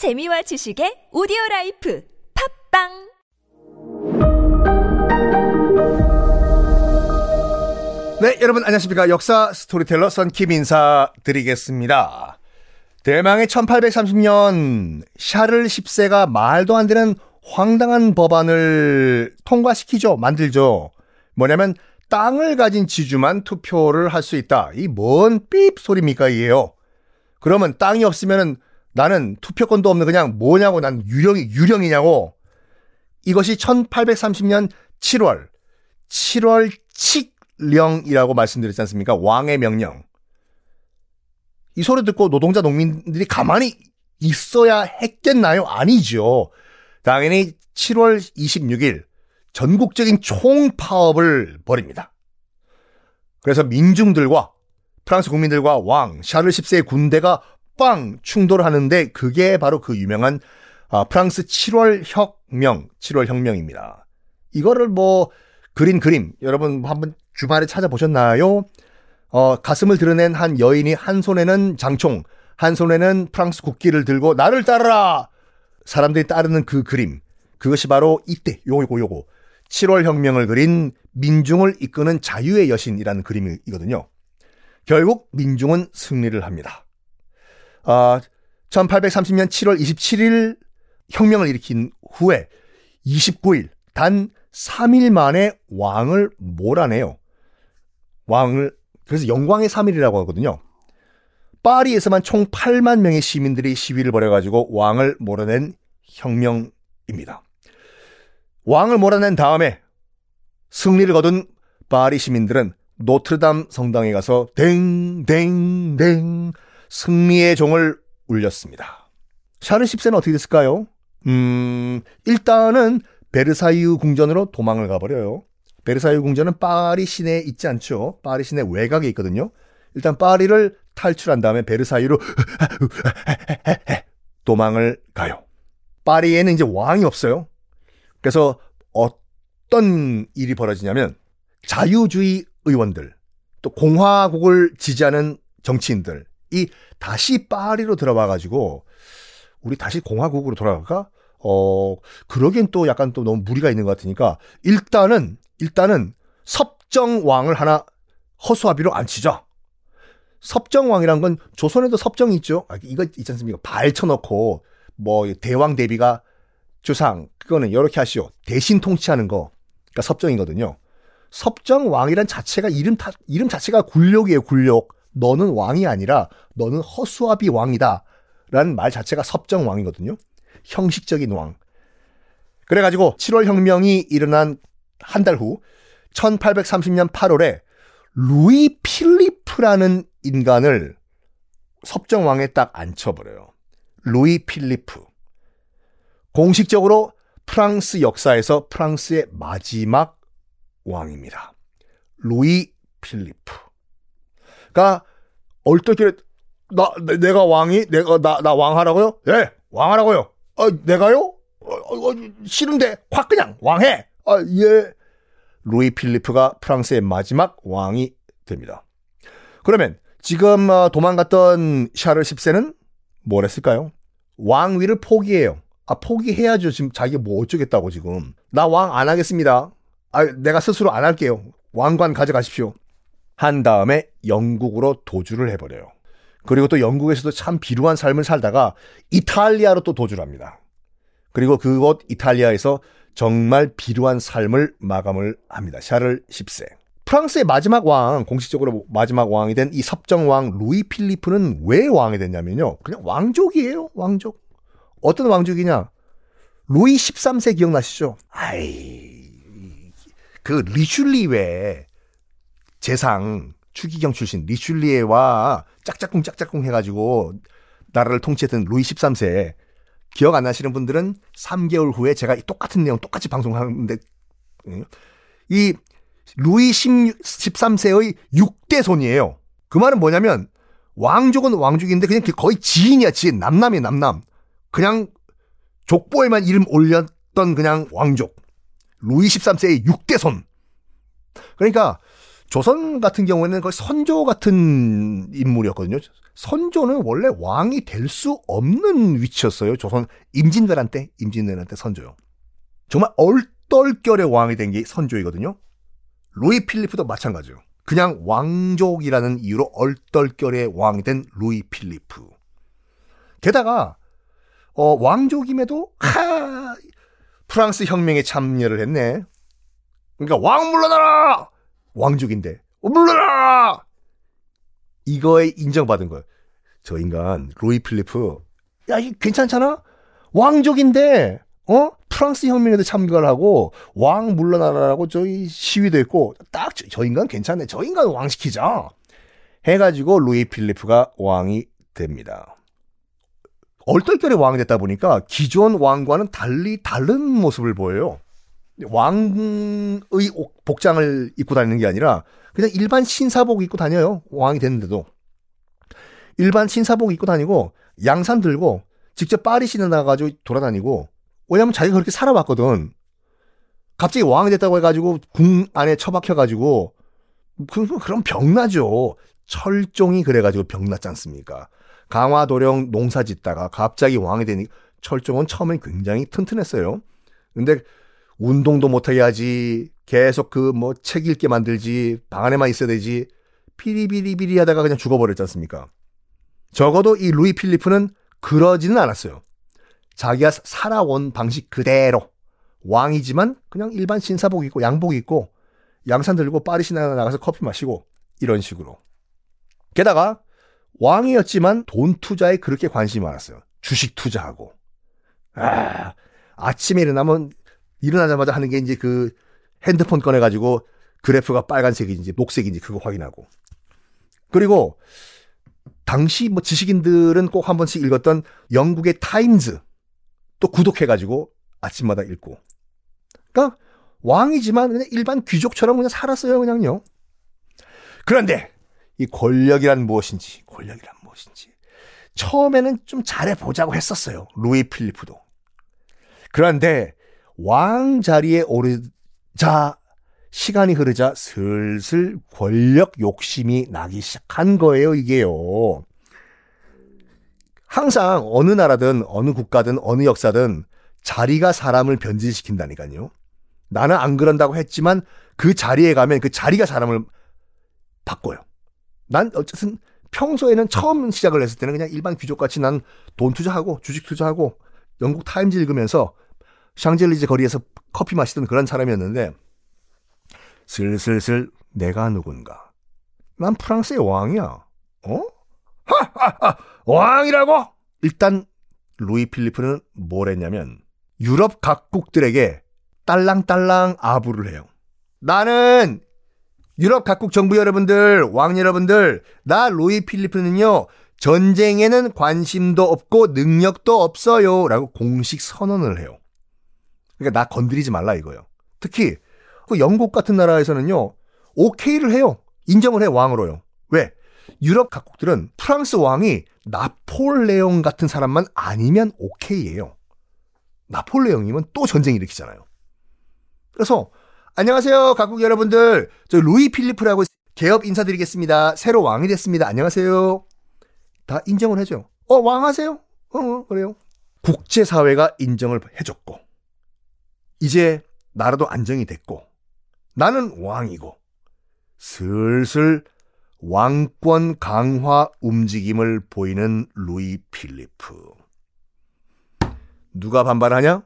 재미와 지식의 오디오 라이프 팟빵 네, 여러분 안녕하십니까. 역사 스토리텔러 선킴 인사드리겠습니다. 대망의 1830년 샤를 10세가 말도 안 되는 황당한 법안을 통과시키죠. 만들죠. 뭐냐면 땅을 가진 지주만 투표를 할 수 있다. 이 뭔 삐 소리입니까 이게요. 그러면 땅이 없으면은 나는 투표권도 없는 그냥 뭐냐고 난 유령이 유령이냐고. 이것이 1830년 7월 7월 칙령이라고 말씀드렸지 않습니까? 왕의 명령. 이 소리 듣고 노동자 농민들이 가만히 있어야 했겠나요? 아니죠. 당연히 7월 26일 전국적인 총파업을 벌입니다. 그래서 민중들과 프랑스 국민들과 왕 샤를 10세의 군대가 빵 충돌하는데 그게 바로 그 유명한 아, 프랑스 7월 혁명, 7월 혁명입니다. 이거를 뭐 그린 그림 여러분 한번 주말에 찾아보셨나요? 어, 가슴을 드러낸 한 여인이 한 손에는 장총, 한 손에는 프랑스 국기를 들고 나를 따르라! 사람들이 따르는 그 그림. 그것이 바로 이때 요거 요거 7월 혁명을 그린 민중을 이끄는 자유의 여신이라는 그림이거든요. 결국 민중은 승리를 합니다. 아, 1830년 7월 27일 혁명을 일으킨 후에 29일 단 3일 만에 왕을 몰아내요. 왕을 그래서 영광의 3일이라고 하거든요. 파리에서만 총 8만 명의 시민들이 시위를 벌여가지고 왕을 몰아낸 혁명입니다. 왕을 몰아낸 다음에 승리를 거둔 파리 시민들은 노트르담 성당에 가서 댕댕댕 승리의 종을 울렸습니다. 샤를 10세는 어떻게 됐을까요? 음, 일단은 베르사유 궁전으로 도망을 가버려요. 베르사유 궁전은 파리 시내에 있지 않죠. 파리 시내 외곽에 있거든요. 일단 파리를 탈출한 다음에 베르사유로 도망을 가요. 파리에는 이제 왕이 없어요. 그래서 어떤 일이 벌어지냐면 자유주의 의원들 또 공화국을 지지하는 정치인들 이 다시 파리로 들어와 가지고 우리 다시 공화국으로 돌아갈까? 어, 그러기엔 또 약간 또 너무 무리가 있는 것 같으니까 일단은 일단은 섭정왕을 하나 허수아비로 앉히자. 섭정왕이란 건 조선에도 섭정이 있죠. 아, 이거 있지 않습니까? 발 쳐놓고 뭐 대왕 대비가 주상 그거는 이렇게 하시오. 대신 통치하는 거. 그러니까 섭정이거든요. 섭정왕이란 자체가 이름 타, 이름 자체가 굴욕이에요. 굴욕. 너는 왕이 아니라 너는 허수아비 왕이다. 라는 말 자체가 섭정 왕이거든요. 형식적인 왕. 그래가지고 7월 혁명이 일어난 한 달 후 1830년 8월에 루이 필리프라는 인간을 섭정 왕에 딱 앉혀버려요. 루이 필리프. 공식적으로 프랑스 역사에서 프랑스의 마지막 왕입니다. 루이 필리프 가 얼떨결에 나 내가 왕이 내가 나 나 왕하라고요? 예, 왕하라고요. 아, 내가요? 어, 어, 싫은데 확 그냥 왕해. 아, 예. 루이 필리프가 프랑스의 마지막 왕이 됩니다. 그러면 지금 어, 도망갔던 샤를 10세는 뭘 했을까요? 왕위를 포기해요. 아, 포기해야죠. 지금 자기가 뭐 어쩌겠다고 지금. 나 왕 안 하겠습니다. 아, 내가 스스로 안 할게요. 왕관 가져가십시오. 한 다음에 영국으로 도주를 해버려요. 그리고 또 영국에서도 참 비루한 삶을 살다가 이탈리아로 또 도주를 합니다. 그리고 그곳 이탈리아에서 정말 비루한 삶을 마감을 합니다. 샤를 10세. 프랑스의 마지막 왕, 공식적으로 마지막 왕이 된 이 섭정왕 루이 필리프는 왜 왕이 됐냐면요. 그냥 왕족이에요, 왕족. 어떤 왕족이냐? 루이 13세 기억나시죠? 아이, 그 리슐리에 재상 추기경 출신 리슐리에와 짝짝꿍 짝짝꿍 해가지고 나라를 통치했던 루이 13세. 기억 안 나시는 분들은 3개월 후에 제가 똑같은 내용 똑같이 방송하는데 이 루이 13세의 6대 손이에요. 그 말은 뭐냐면 왕족은 왕족인데 그냥 거의 지인이야 지인. 남남이 남남. 그냥 족보에만 이름 올렸던 그냥 왕족. 루이 13세의 6대 손. 그러니까 조선 같은 경우에는 거의 선조 같은 인물이었거든요. 선조는 원래 왕이 될 수 없는 위치였어요. 조선 임진왜란 때, 임진왜란 때 선조요. 정말 얼떨결에 왕이 된 게 선조이거든요. 루이 필리프도 마찬가지요. 그냥 왕족이라는 이유로 얼떨결에 왕이 된 루이 필리프. 게다가 어, 왕족임에도 하 프랑스 혁명에 참여를 했네. 그러니까 왕 물러나라! 왕족인데 어, 물러나라! 이거에 인정받은 거예요. 저 인간 루이 필리프 야, 이 괜찮잖아? 왕족인데 어? 프랑스 혁명에도 참가를 하고 왕 물러나라라고 저희 시위도 했고 딱 저 인간 괜찮네. 저 인간 왕 시키자. 해가지고 루이 필리프가 왕이 됩니다. 얼떨결에 왕이 됐다 보니까 기존 왕과는 달리 다른 모습을 보여요. 왕의 복장을 입고 다니는 게 아니라 그냥 일반 신사복 입고 다녀요. 왕이 됐는데도. 일반 신사복 입고 다니고 양산 들고 직접 파리시에 나가가지고 돌아다니고 왜냐면 자기가 그렇게 살아왔거든. 갑자기 왕이 됐다고 해가지고 궁 안에 처박혀가지고 그, 그럼 병나죠. 철종이 그래가지고 병났지 않습니까? 강화도령 농사 짓다가 갑자기 왕이 되니 철종은 처음엔 굉장히 튼튼했어요. 근데 운동도 못하게 하지 계속 그 뭐 책 읽게 만들지 방 안에만 있어야 되지 피리비리비리 하다가 그냥 죽어버렸지 않습니까? 적어도 이 루이 필리프는 그러지는 않았어요. 자기가 살아온 방식 그대로 왕이지만 그냥 일반 신사복 입고 양복 입고 양산 들고 파리시나 나가서 커피 마시고 이런 식으로. 게다가 왕이었지만 돈 투자에 그렇게 관심이 많았어요. 주식 투자하고. 아, 아침에 일어나면 일어나자마자 하는 게 이제 그 핸드폰 꺼내가지고 그래프가 빨간색인지 녹색인지 그거 확인하고. 그리고 당시 뭐 지식인들은 꼭 한 번씩 읽었던 영국의 타임즈 또 구독해가지고 아침마다 읽고. 그러니까 왕이지만 그냥 일반 귀족처럼 그냥 살았어요, 그냥요. 그런데 이 권력이란 무엇인지, 권력이란 무엇인지. 처음에는 좀 잘해보자고 했었어요. 루이 필리프도. 그런데 왕 자리에 오르자 시간이 흐르자 슬슬 권력 욕심이 나기 시작한 거예요, 이게요. 항상 어느 나라든 어느 국가든 어느 역사든 자리가 사람을 변질시킨다니까요. 나는 안 그런다고 했지만 그 자리에 가면 그 자리가 사람을 바꿔요. 난 어쨌든 평소에는 처음 시작을 했을 때는 그냥 일반 귀족같이 난 돈 투자하고 주식 투자하고 영국 타임즈 읽으면서 샹젤리제 거리에서 커피 마시던 그런 사람이었는데 슬슬슬 내가 누군가. 난 프랑스의 왕이야. 어? 하하하! 왕이라고? 일단 루이 필리프는 뭘 했냐면 유럽 각국들에게 딸랑딸랑 아부를 해요. 나는 유럽 각국 정부 여러분들, 왕 여러분들, 나 루이 필리프는요, 전쟁에는 관심도 없고 능력도 없어요. 라고 공식 선언을 해요. 그러니까 나 건드리지 말라 이거요. 특히 그 영국 같은 나라에서는요, 오케이를 해요. 인정을 해, 왕으로요. 왜? 유럽 각국들은 프랑스 왕이 나폴레옹 같은 사람만 아니면 오케이예요. 나폴레옹이면 또 전쟁 일으키잖아요. 그래서 안녕하세요, 각국 여러분들. 저 루이 필리프라고 개업 인사드리겠습니다. 새로 왕이 됐습니다. 안녕하세요. 다 인정을 해줘요. 어, 왕 하세요? 어, 어, 그래요. 국제사회가 인정을 해줬고, 이제 나라도 안정이 됐고, 나는 왕이고, 슬슬 왕권 강화 움직임을 보이는 루이 필리프. 누가 반발하냐?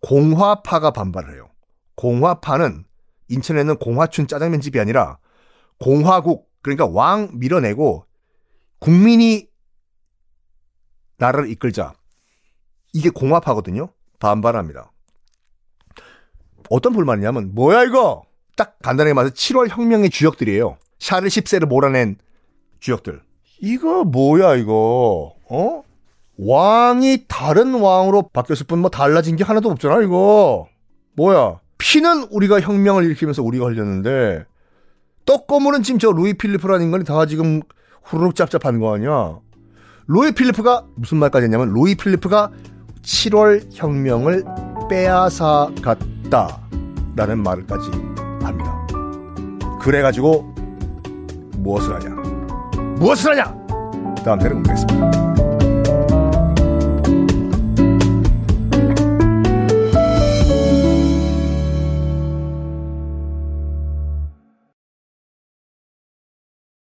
공화파가 반발을 해요. 공화파는 인천에 있는 공화춘 짜장면 집이 아니라 공화국, 그러니까 왕 밀어내고 국민이 나라를 이끌자. 이게 공화파거든요. 반발합니다. 어떤 불만이냐면 뭐야 이거? 딱 간단하게 말해서 7월 혁명의 주역들이에요. 샤를 10세를 몰아낸 주역들. 이거 뭐야 이거? 어? 왕이 다른 왕으로 바뀌었을 뿐 뭐 달라진 게 하나도 없잖아 이거. 뭐야? 피는 우리가 혁명을 일으키면서 우리가 흘렸는데 떡고물은 지금 저 루이 필리프라는 인간이 다 지금 후루룩 짭짭한 거 아니야? 루이 필리프가 무슨 말까지 했냐면 루이 필리프가 7월 혁명을 빼앗아 갔다 라는 말을까지 합니다. 그래가지고 무엇을 하냐? 무엇을 하냐? 다음 편에 공개하겠습니다.